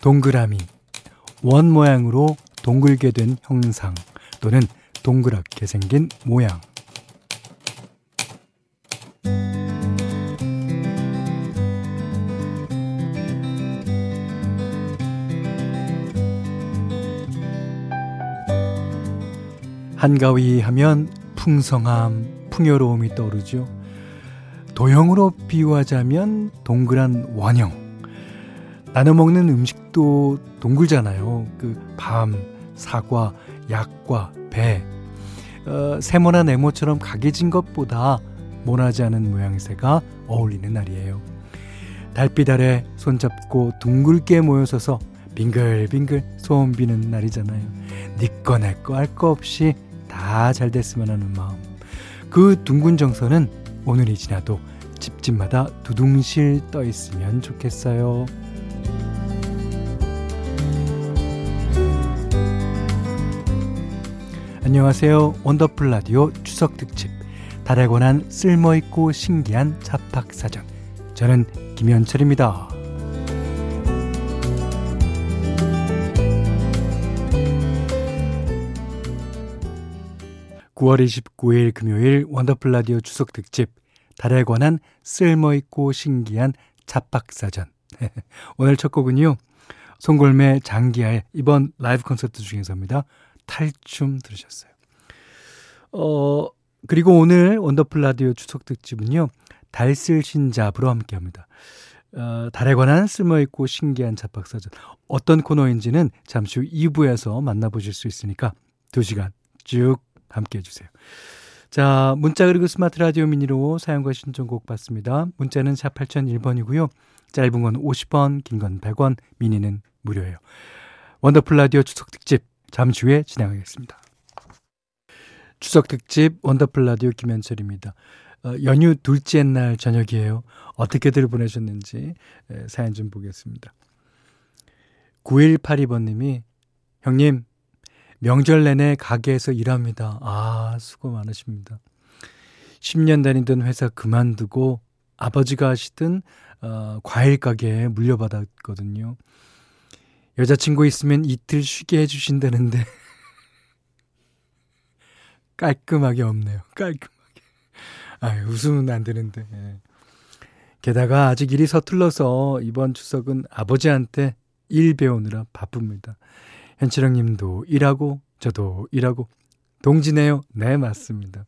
동그라미, 원 모양으로 동글게 된 형상 또는 동그랗게 생긴 모양. 한가위 하면 풍성함, 풍요로움이 떠오르죠. 도형으로 비유하자면 동그란 원형. 나눠 먹는 음식도 동글잖아요. 그 밤, 사과, 약과, 배. 어, 세모나 네모처럼 각해진 것보다 모나지 않은 모양새가 어울리는 날이에요. 달빛 아래 손잡고 둥글게 모여서서 빙글빙글 소원 비는 날이잖아요. 니꺼 내꺼 할 거 없이 다 잘 됐으면 하는 마음. 그 둥근 정서는 오늘이 지나도 집집마다 두둥실 떠 있으면 좋겠어요. 안녕하세요. 원더풀 라디오 추석 특집 달에 관한 쓸모있고 신기한 잡학 사전 저는 김현철입니다. 9월 29일 금요일 원더풀 라디오 추석 특집 달에 관한 쓸모있고 신기한 잡학 사전 오늘 첫 곡은요. 송골매 장기하의 이번 라이브 콘서트 중에서입니다. 탈춤 들으셨어요. 어, 그리고 오늘 원더풀 라디오 추석 특집은요. 달쓸 신잡으로 함께 합니다. 어, 달에 관한 쓸모있고 신기한 잡학사전. 어떤 코너인지는 잠시 후 2부에서 만나보실 수 있으니까 2시간 쭉 함께 해주세요. 자, 문자 그리고 스마트 라디오 미니로 사연과 신청곡 받습니다. 문자는 샵 8001번이고요. 짧은 건 50원, 긴 건 100원, 미니는 무료예요. 원더풀 라디오 추석 특집 잠시 후에 진행하겠습니다. 추석 특집 원더풀 라디오 김현철입니다. 어, 연휴 둘째 날 저녁이에요. 어떻게들 보내셨는지 에, 사연 좀 보겠습니다. 9182번님이 형님 명절 내내 가게에서 일합니다. 아, 수고 많으십니다. 10년 다니던 회사 그만두고 아버지가 하시던 어, 과일 가게에 물려받았거든요. 여자친구 있으면 이틀 쉬게 해주신다는데 깔끔하게 없네요. 깔끔하게. 아, 웃으면 안 되는데. 예. 게다가 아직 일이 서툴러서 이번 추석은 아버지한테 일 배우느라 바쁩니다. 현철형 님도 일하고 저도 일하고 동지네요. 네, 맞습니다.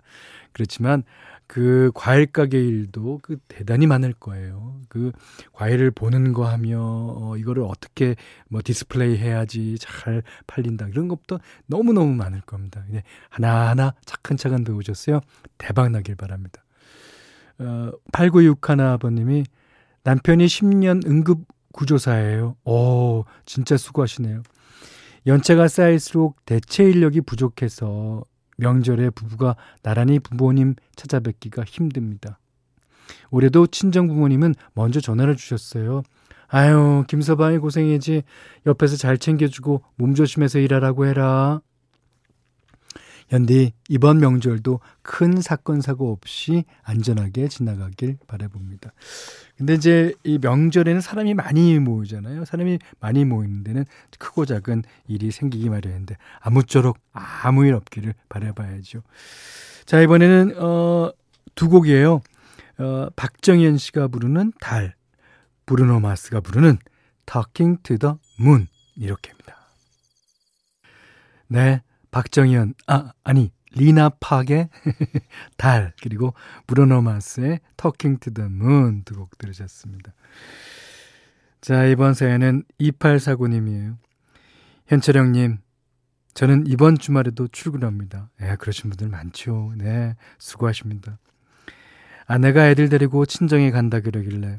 그렇지만 그 과일 가게 일도 그 대단히 많을 거예요. 그 과일을 보는 거 하며 어 이거를 어떻게 뭐 디스플레이 해야지 잘 팔린다 이런 것부터 너무 너무 많을 겁니다. 그냥 하나하나 차근차근 배우셨어요. 대박 나길 바랍니다. 어 8961 아버님이 남편이 10년 응급 구조사예요. 오, 진짜 수고하시네요. 연차가 쌓일수록 대체 인력이 부족해서 명절에 부부가 나란히 부모님 찾아뵙기가 힘듭니다. 올해도 친정 부모님은 먼저 전화를 주셨어요. 아유, 김서방이 고생이지. 옆에서 잘 챙겨주고 몸 조심해서 일하라고 해라. 현디 이번 명절도 큰 사건 사고 없이 안전하게 지나가길 바라봅니다. 근데 이제 이 명절에는 사람이 많이 모이잖아요. 사람이 많이 모이는 데는 크고 작은 일이 생기기 마련인데 아무쪼록 아무 일 없기를 바라봐야죠. 자 이번에는 어, 두 곡이에요. 어, 박정현 씨가 부르는 달, 브루노 마스가 부르는 Talking to the Moon 이렇게입니다. 네, 박정현, 아, 아니, 리나 팍의 달, 그리고 브루노 마스의 Talking to the Moon 두곡 들으셨습니다. 자, 이번 사연은 2849님이에요. 현철형님, 저는 이번 주말에도 출근합니다. 예, 그러신 분들 많죠. 네, 수고하십니다. 아내가 애들 데리고 친정에 간다 그러길래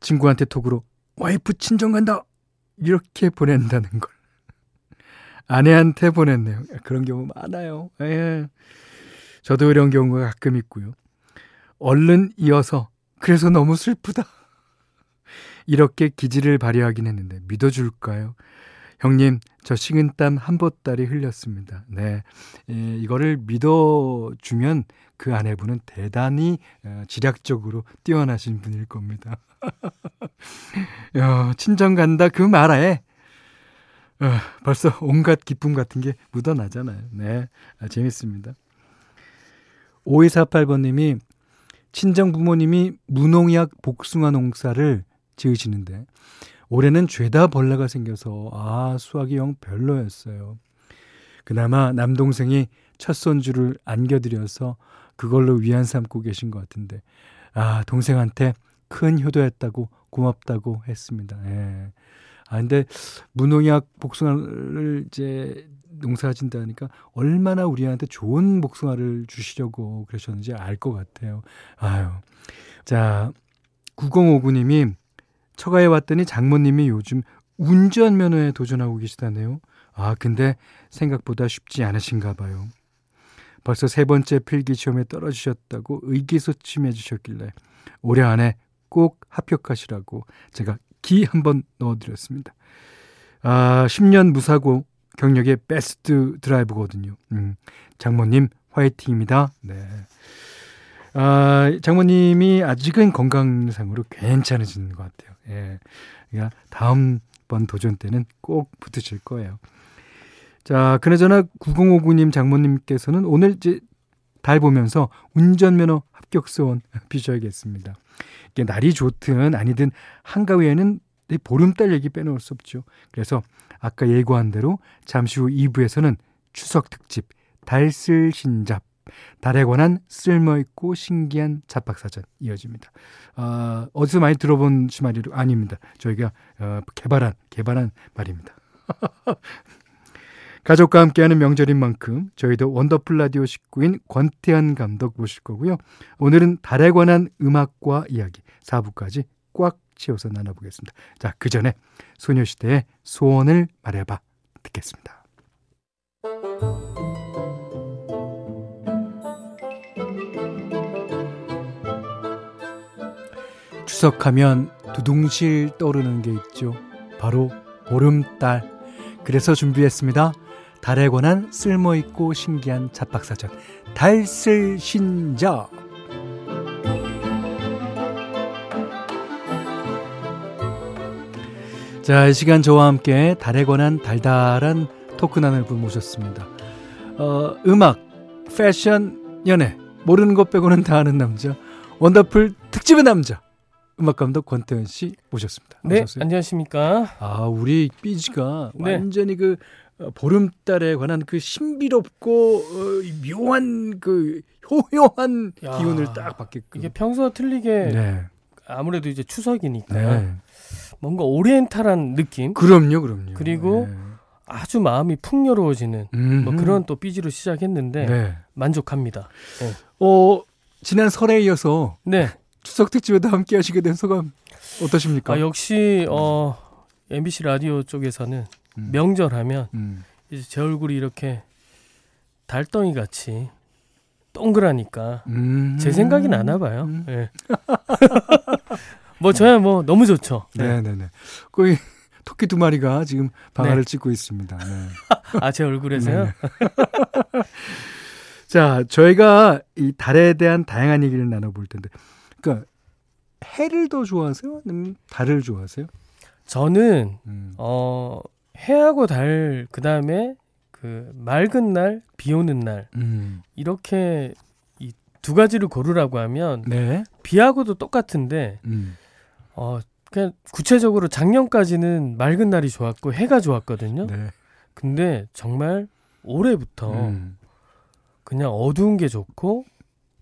친구한테 톡으로 와이프 친정 간다! 이렇게 보낸다는 걸. 아내한테 보냈네요. 그런 경우 많아요. 예. 저도 이런 경우가 가끔 있고요. 얼른 이어서 그래서 너무 슬프다. 이렇게 기지를 발휘하긴 했는데 믿어줄까요? 형님, 저 식은땀 한 보따리 흘렸습니다. 네. 예, 이거를 믿어주면 그 아내분은 대단히 어, 지략적으로 뛰어나신 분일 겁니다. 야, 친정 간다 그 말에 어, 벌써 온갖 기쁨 같은 게 묻어나잖아요. 네. 아, 재밌습니다. 5248번님이 친정 부모님이 무농약 복숭아 농사를 지으시는데 올해는 죄다 벌레가 생겨서 아 수확이 영 별로였어요. 그나마 남동생이 첫 손주를 안겨드려서 그걸로 위안 삼고 계신 것 같은데 아 동생한테 큰 효도했다고 고맙다고 했습니다. 예. 아 근데 무농약 복숭아를 이제 농사진다니까 얼마나 우리한테 좋은 복숭아를 주시려고 그러셨는지 알 것 같아요. 아유. 자, 9059님이 처가에 왔더니 장모님이 요즘 운전면허에 도전하고 계시다네요. 아, 근데 생각보다 쉽지 않으신가 봐요. 벌써 세 번째 필기 시험에 떨어지셨다고 의기소침해 주셨길래 올해 안에 꼭 합격하시라고 제가 기 한번 넣어드렸습니다. 아, 10년 무사고 경력의 베스트 드라이브거든요. 음, 장모님 화이팅입니다. 네. 아, 장모님이 아직은 건강상으로 괜찮으신 것 같아요. 예. 그러니까 다음 번 도전 때는 꼭 붙으실 거예요. 자, 그나저나 9059님 장모님께서는 오늘 이제 달 보면서 운전면허 합격 소원 비셔야겠습니다. 이게 날이 좋든 아니든 한가위에는 보름달 얘기 빼놓을 수 없죠. 그래서 아까 예고한 대로 잠시 후 2부에서는 추석 특집 달쓸 신잡 달에 관한 쓸모있고 신기한 잡박사전 이어집니다. 어, 어디서 많이 들어본 시말이로 아닙니다. 저희가 어, 개발한 개발한 말입니다. 가족과 함께하는 명절인 만큼 저희도 원더풀 라디오 식구인 권태현 감독 모실 거고요. 오늘은 달에 관한 음악과 이야기 4부까지 꽉 채워서 나눠보겠습니다. 자, 그 전에 소녀시대의 소원을 말해봐 듣겠습니다. 추석하면 두둥실 떠오르는 게 있죠. 바로 보름달. 그래서 준비했습니다. 달에 관한 쓸모있고 신기한 잡박사전. 달쓸 신자. 자, 이 시간 저와 함께 달에 관한 달달한 토크 나눌 분 모셨습니다. 어, 음악, 패션, 연애, 모르는 것 빼고는 다 아는 남자, 원더풀 특집의 남자, 음악 감독 권태현 씨 모셨습니다. 네, 오셨어요? 안녕하십니까? 아, 우리 삐지가 네. 완전히 그 어, 보름달에 관한 그 신비롭고 어, 묘한 그 효효한 야, 기운을 딱 받게끔 이게 평소와 틀리게 네. 아무래도 이제 추석이니까 네. 뭔가 오리엔탈한 느낌. 그럼요, 그럼요. 그리고 네. 아주 마음이 풍요로워지는 뭐 그런 또 삐지로 시작했는데 네. 만족합니다. 네. 어 지난 설에 이어서 네. 추석 특집에도 함께 하시게 된 소감 어떠십니까? 아, 역시 어 MBC 라디오 쪽에서는 음. 명절하면 음. 이제 제 얼굴이 이렇게 달덩이 같이 동그라니까 음. 제 생각이 나나 봐요. 음. 네. 뭐 저야 뭐 너무 좋죠. 네, 네, 네. 거의 토끼 두 마리가 지금 방아를 네. 찍고 있습니다. 네. 아, 제 얼굴에서요? 네, 네. 자, 저희가 이 달에 대한 다양한 얘기를 나눠볼 텐데, 그러니까 해를 더 좋아하세요? 아니면 달을 좋아하세요? 저는 음. 어 해하고 달 그다음에 그 맑은 날, 비 오는 날 음. 이렇게 이 두 가지를 고르라고 하면 네. 비하고도 똑같은데 음. 어 그냥 구체적으로 작년까지는 맑은 날이 좋았고 해가 좋았거든요. 네. 근데 정말 올해부터 음. 그냥 어두운 게 좋고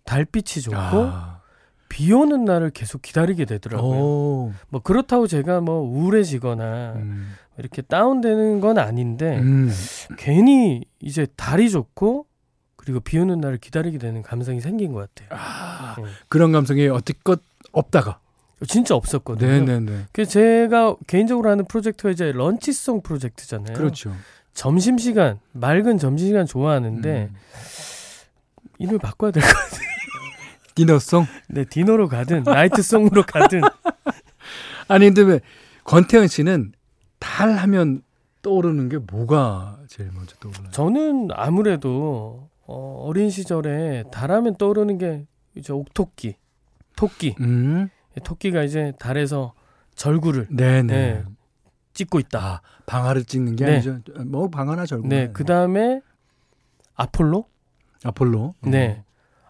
달빛이 좋고 아. 비 오는 날을 계속 기다리게 되더라고요. 오. 뭐 그렇다고 제가 뭐 우울해지거나 음. 이렇게 다운되는 건 아닌데 음. 괜히 이제 달이 좋고 그리고 비 오는 날을 기다리게 되는 감성이 생긴 것 같아요. 아, 네. 그런 감성이 어떻것 없다가 진짜 없었거든요. 네네네. 그 제가 개인적으로 하는 프로젝트가 이제 런치송 프로젝트잖아요. 그렇죠. 점심 시간 맑은 점심 시간 좋아하는데 음. 이름을 바꿔야 될 것 같아요. 디너송? 네, 디너로 가든 나이트송으로 가든. 아니 근데 왜 권태현 씨는 달 하면 떠오르는 게 뭐가 제일 먼저 떠오르나요? 저는 아무래도 어, 어린 시절에 달 하면 떠오르는 게 이제 옥토끼, 토끼. 음. 토끼가 이제 달에서 절구를 네네. 네, 찍고 있다. 아, 방아를 찍는 게 네. 아니죠. 뭐 방아나 절구. 네. 그 다음에 아폴로? 아폴로. 네.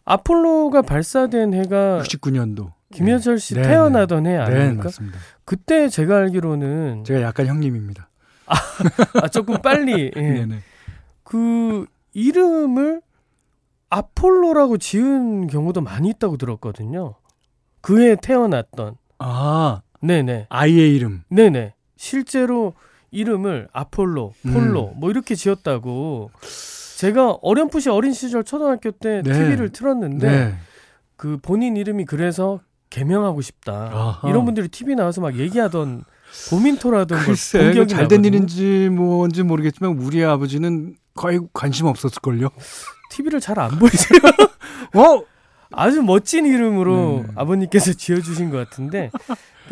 아폴로가 발사된 해가 69년도. 김현철 씨 네. 태어나던 해 네, 아닙니까? 네, 맞습니다. 그때 제가 알기로는 제가 약간 형님입니다. 아, 아 조금 빨리. 예. 그 이름을 아폴로라고 지은 경우도 많이 있다고 들었거든요. 그해 태어났던. 아. 네네. 아이의 이름. 네네. 실제로 이름을 아폴로, 폴로 음. 뭐 이렇게 지었다고 제가 어렴풋이 어린 시절 초등학교 때 네. TV를 틀었는데 네. 그 본인 이름이 그래서 개명하고 싶다. 아하. 이런 분들이 TV 나와서 막 얘기하던 고민토라던 글쎄, 걸 잘된 일인지 뭔지 모르겠지만 우리 아버지는 거의 관심 없었을걸요. TV를 잘 안 보이세요? 어? 아주 멋진 이름으로 네. 아버님께서 지어주신 것 같은데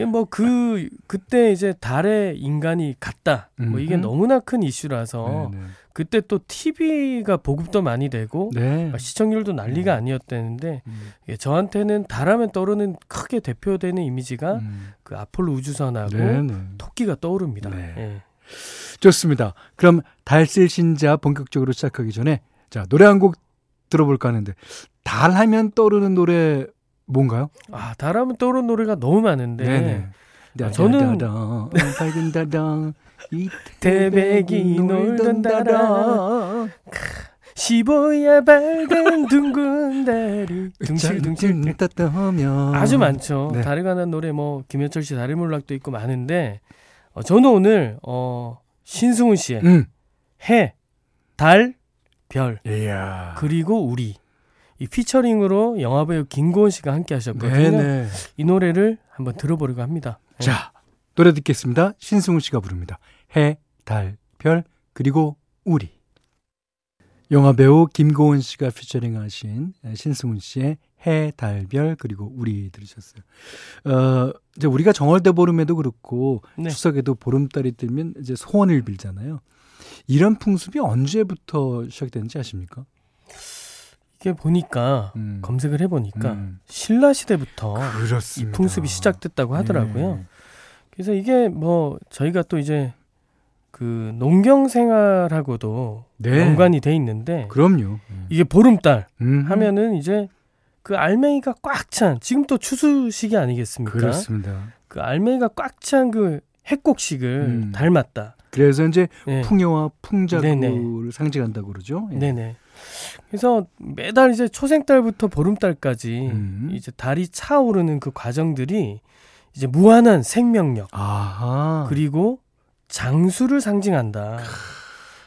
뭐 그 그때 이제 달에 인간이 갔다. 뭐 이게 너무나 큰 이슈라서 네네. 그때 또 TV가 보급도 많이 되고 네. 시청률도 난리가 음. 아니었다는데 음. 예, 저한테는 달하면 떠오르는 크게 대표되는 이미지가 음. 그 아폴로 우주선하고 네네. 토끼가 떠오릅니다. 네. 예. 좋습니다. 그럼 달쓸 신자 본격적으로 시작하기 전에 자 노래 한 곡 들어볼까 하는데 달 하면 떠오르는 노래 뭔가요? 아, 달하면 떠오르는 노래가 너무 많은데. 네네. 아, 저는 밝은 다당 태백이 놀던 다라 시보야 밝은 둥근 달이 둥실둥실 따뜻하면 아주 많죠. 네. 달에 관한 노래 뭐 김현철 씨 다리 몰락도 있고 많은데 어, 저는 오늘 어 신승훈 씨의 음. 해, 달, 별 이야. 그리고 우리 이 피처링으로 영화배우 김고은 씨가 함께 하셨거든요. 네네. 이 노래를 한번 들어보려고 합니다. 네. 자, 노래 듣겠습니다. 신승훈 씨가 부릅니다. 해, 달, 별, 그리고 우리. 영화 배우 김고은 씨가 피처링하신 신승훈 씨의 해, 달, 별, 그리고 우리 들으셨어요. 어, 이제 우리가 정월대 보름에도 그렇고 네. 추석에도 보름달이 뜨면 이제 소원을 빌잖아요. 이런 풍습이 언제부터 시작됐는지 아십니까? 이게 보니까 음. 검색을 해보니까 음. 신라 시대부터 그렇습니다. 이 풍습이 시작됐다고 하더라고요. 네. 그래서 이게 뭐 저희가 또 이제 그 농경 생활하고도 네. 연관이 돼 있는데 그럼요. 이게 보름달 음 하면은 이제 그 알맹이가 꽉 찬 지금 또 추수 시기 아니겠습니까? 그렇습니다. 그 알맹이가 꽉 찬 그 핵곡식을 음. 닮았다. 그래서 이제 네. 풍요와 풍작을 네네. 상징한다고 그러죠. 예. 네네. 그래서 매달 이제 초생달부터 보름달까지 음. 이제 달이 차오르는 그 과정들이 이제 무한한 생명력 아하. 그리고 장수를 상징한다.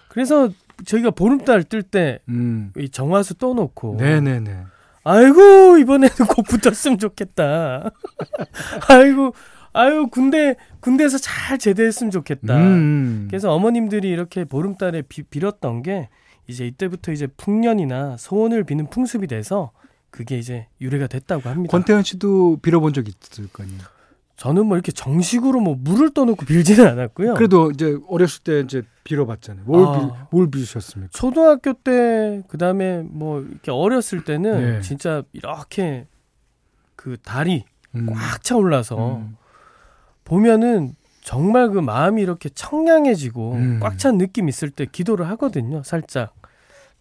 그래서 저희가 보름달 뜰 때이 음. 정화수 떠놓고 네네네. 아이고 이번에는 꼭 붙었으면 좋겠다. 아이고 아유 군대 군대에서 잘 제대했으면 좋겠다. 음. 그래서 어머님들이 이렇게 보름달에 비, 빌었던 게 이제 이때부터 이제 풍년이나 소원을 비는 풍습이 돼서 그게 이제 유래가 됐다고 합니다. 권태현 씨도 빌어본 적 있을 거 아니에요? 저는 뭐 이렇게 정식으로 뭐 물을 떠놓고 빌지는 않았고요. 그래도 이제 어렸을 때 이제 빌어봤잖아요. 뭘, 아, 빌, 뭘 빌으셨습니까? 초등학교 때, 그 다음에 뭐 이렇게 어렸을 때는 네. 진짜 이렇게 그 달이 음. 꽉 차올라서 음. 보면은 정말 그 마음이 이렇게 청량해지고 음. 꽉찬 느낌 있을 때 기도를 하거든요, 살짝.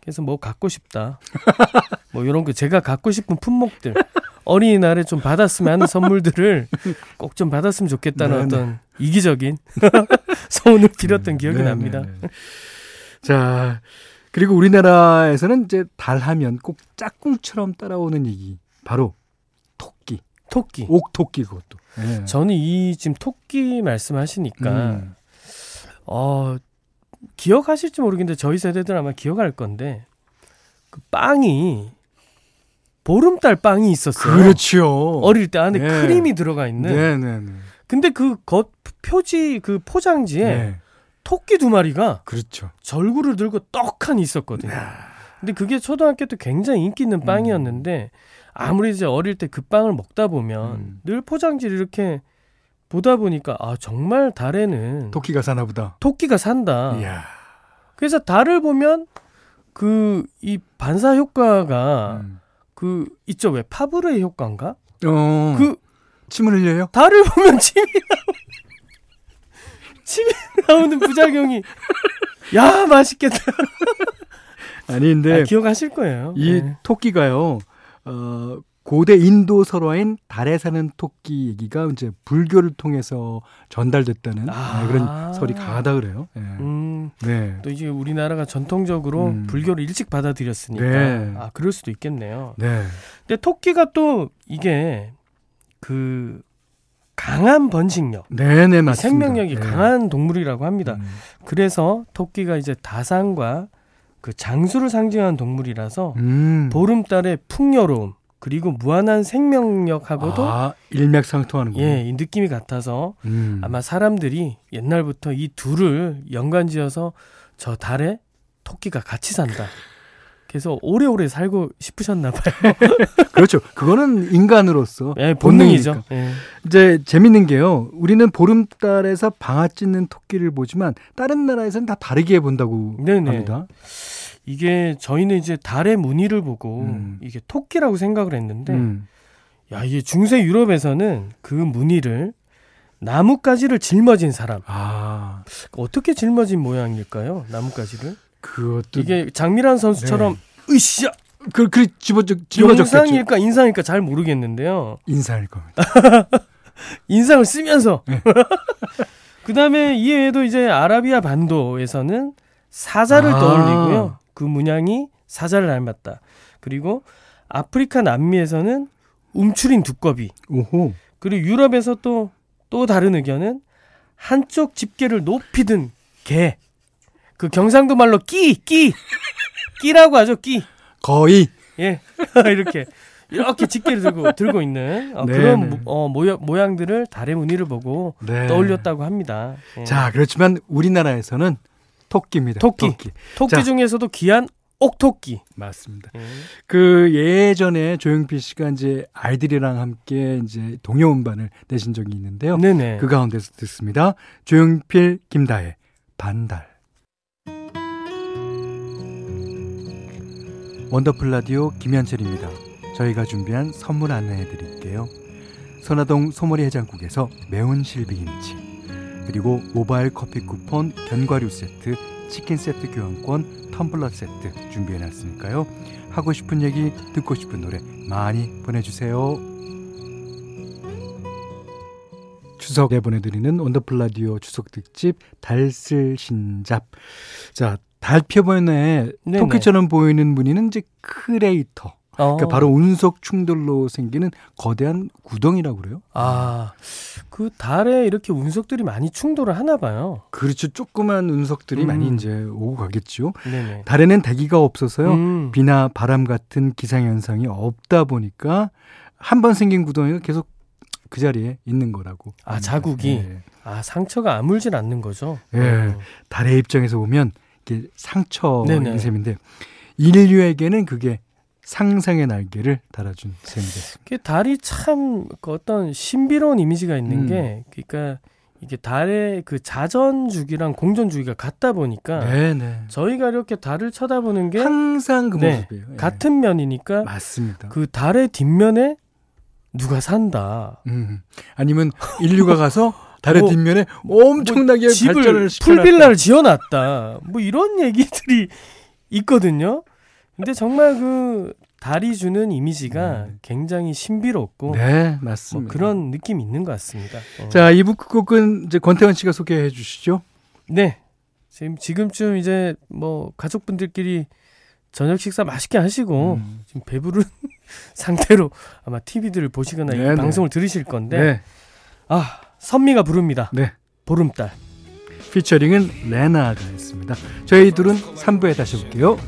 그래서 뭐 갖고 싶다. 뭐 이런 거 제가 갖고 싶은 품목들. 어린이날에 좀 받았으면 하는 선물들을 꼭 좀 받았으면 좋겠다는 네네. 어떤 이기적인 소원을 빌었던 기억이 네네. 납니다. 자, 그리고 우리나라에서는 이제 달 하면 꼭 짝꿍처럼 따라오는 얘기. 바로 토끼. 토끼. 옥토끼 그것도. 네. 저는 이 지금 토끼 말씀하시니까 음. 어 기억하실지 모르겠는데 저희 세대들 아마 기억할 건데 그 빵이 보름달 빵이 있었어요. 그렇죠. 어릴 때 안에 네. 크림이 들어가 있는. 네, 네, 네. 근데 그 겉 표지 그 포장지에 네. 토끼 두 마리가 그렇죠. 절구를 들고 떡하니 있었거든요. 근데 그게 초등학교 때 굉장히 인기 있는 음. 빵이었는데 아무리 이제 어릴 때그 빵을 먹다 보면 음. 늘 포장지를 이렇게 보다 보니까 아 정말 달에는 토끼가 사나 보다. 토끼가 산다. 이야. 그래서 달을 보면 그 이 반사 효과가 음. 그 있죠 왜 파브르의 효과인가? 어. 그 침을 흘려요? 달을 보면 침이 침이 나오는 부작용이 야 맛있겠다. 아니 근데 아, 기억하실 거예요. 이 네. 토끼가요. 어 고대 인도 설화인 달에 사는 토끼 얘기가 이제 불교를 통해서 전달됐다는 아~ 그런 설이 강하다 그래요. 네. 음, 네. 또 이제 우리나라가 전통적으로 음. 불교를 일찍 받아들였으니까 네. 아 그럴 수도 있겠네요. 네. 근데 토끼가 또 이게 그 강한 번식력, 네네 맞습니다. 생명력이 네. 강한 동물이라고 합니다. 음. 그래서 토끼가 이제 다산과 그 장수를 상징하는 동물이라서 음. 보름달의 풍요로움 그리고 무한한 생명력하고도 아, 일맥상통하는 거예요. 예, 이 느낌이 같아서 음. 아마 사람들이 옛날부터 이 둘을 연관지어서 저 달에 토끼가 같이 산다. 그래서 오래오래 살고 싶으셨나 봐요. 그렇죠. 그거는 인간으로서 예, 본능이죠. 예. 이제 재밌는 게요. 우리는 보름달에서 방아 찢는 토끼를 보지만 다른 나라에서는 다 다르게 본다고 네네. 합니다. 이게 저희는 이제 달의 무늬를 보고 음. 이게 토끼라고 생각을 했는데 음. 야 이게 중세 유럽에서는 그 무늬를 나뭇가지를 짊어진 사람. 아. 어떻게 짊어진 모양일까요? 나뭇가지를? 그것도 이게 장미란 선수처럼 네. 으쌰 그, 그 집어. 영상일까 인상일까 잘 모르겠는데요. 인상일 겁니다. 인상을 쓰면서. 네. 그 다음에 이외에도 이제 아라비아 반도에서는 사자를 아. 떠올리고요. 그 문양이 사자를 닮았다. 그리고 아프리카 남미에서는 움츠린 두꺼비. 오호. 그리고 유럽에서 또 또 다른 의견은 한쪽 집게를 높이 든 개. 그 경상도 말로 끼, 끼. 끼라고 하죠, 끼. 거의. 예. 이렇게 이렇게 집게를 들고 들고 있는 어, 그런 네. 어, 모양, 모양 들을 달의 무늬를 보고 네. 떠올렸다고 합니다. 예. 자, 그렇지만 우리나라에서는 토끼입니다. 토끼. 토끼, 토끼 자, 중에서도 귀한 옥토끼. 맞습니다. 음. 그 예전에 조용필 씨가 이제 아이들이랑 함께 이제 동요 음반을 내신 적이 있는데요. 네네. 그 가운데서 듣습니다. 조용필, 김다혜, 반달. 원더풀 라디오 김현철입니다. 저희가 준비한 선물 안내해 드릴게요. 선화동 소머리 해장국에서 매운 실비김치. 그리고 모바일 커피 쿠폰, 견과류 세트, 치킨 세트 교환권, 텀블러 세트 준비해 놨으니까요. 하고 싶은 얘기, 듣고 싶은 노래 많이 보내주세요. 추석에 보내드리는 원더풀 라디오 추석 특집 달쓸 신잡. 자, 달 표면에 토끼처럼 보이는 무늬는 이제 크레이터. 그러니까 어. 바로 운석 충돌로 생기는 거대한 구덩이라고 그래요. 아, 그 달에 이렇게 운석들이 많이 충돌을 하나 봐요. 그렇죠. 조그만 운석들이 음. 많이 이제 오고 가겠죠. 네네. 달에는 대기가 없어서요. 음. 비나 바람 같은 기상 현상이 없다 보니까 한 번 생긴 구덩이가 계속 그 자리에 있는 거라고. 아, 합니다. 자국이. 네. 아, 상처가 아물질 않는 거죠. 예. 네. 달의 입장에서 보면 이게 상처인 셈인데 인류에게는 그게 상상의 날개를 달아준 셈이 됐습니다. 달이 참그 어떤 신비로운 이미지가 있는 음. 게 그러니까 이게 달의 그 자전 주기랑 공전 주기가 같다 보니까 네네. 저희가 이렇게 달을 쳐다보는 게 항상 그 네, 모습이에요. 네. 같은 면이니까 맞습니다. 그 달의 뒷면에 누가 산다. 음. 아니면 인류가 가서 달의 뭐, 뒷면에 엄청나게 뭐 집을 발전을 풀빌라를 지어놨다. 뭐 이런 얘기들이 있거든요. 근데 정말 그 달이 주는 이미지가 네. 굉장히 신비롭고 네 맞습니다. 뭐 그런 느낌이 있는 것 같습니다. 어. 자 이부 곡은 이제 권태원 씨가 소개해 주시죠. 네 지금 지금쯤 이제 뭐 가족분들끼리 저녁 식사 맛있게 하시고 음. 지금 배부른 상태로 아마 TV들을 보시거나 네, 이 방송을 들으실 건데 네. 아 선미가 부릅니다. 네. 보름달. 피처링은 레나가 했습니다. 저희 둘은 3부에 다시 올게요.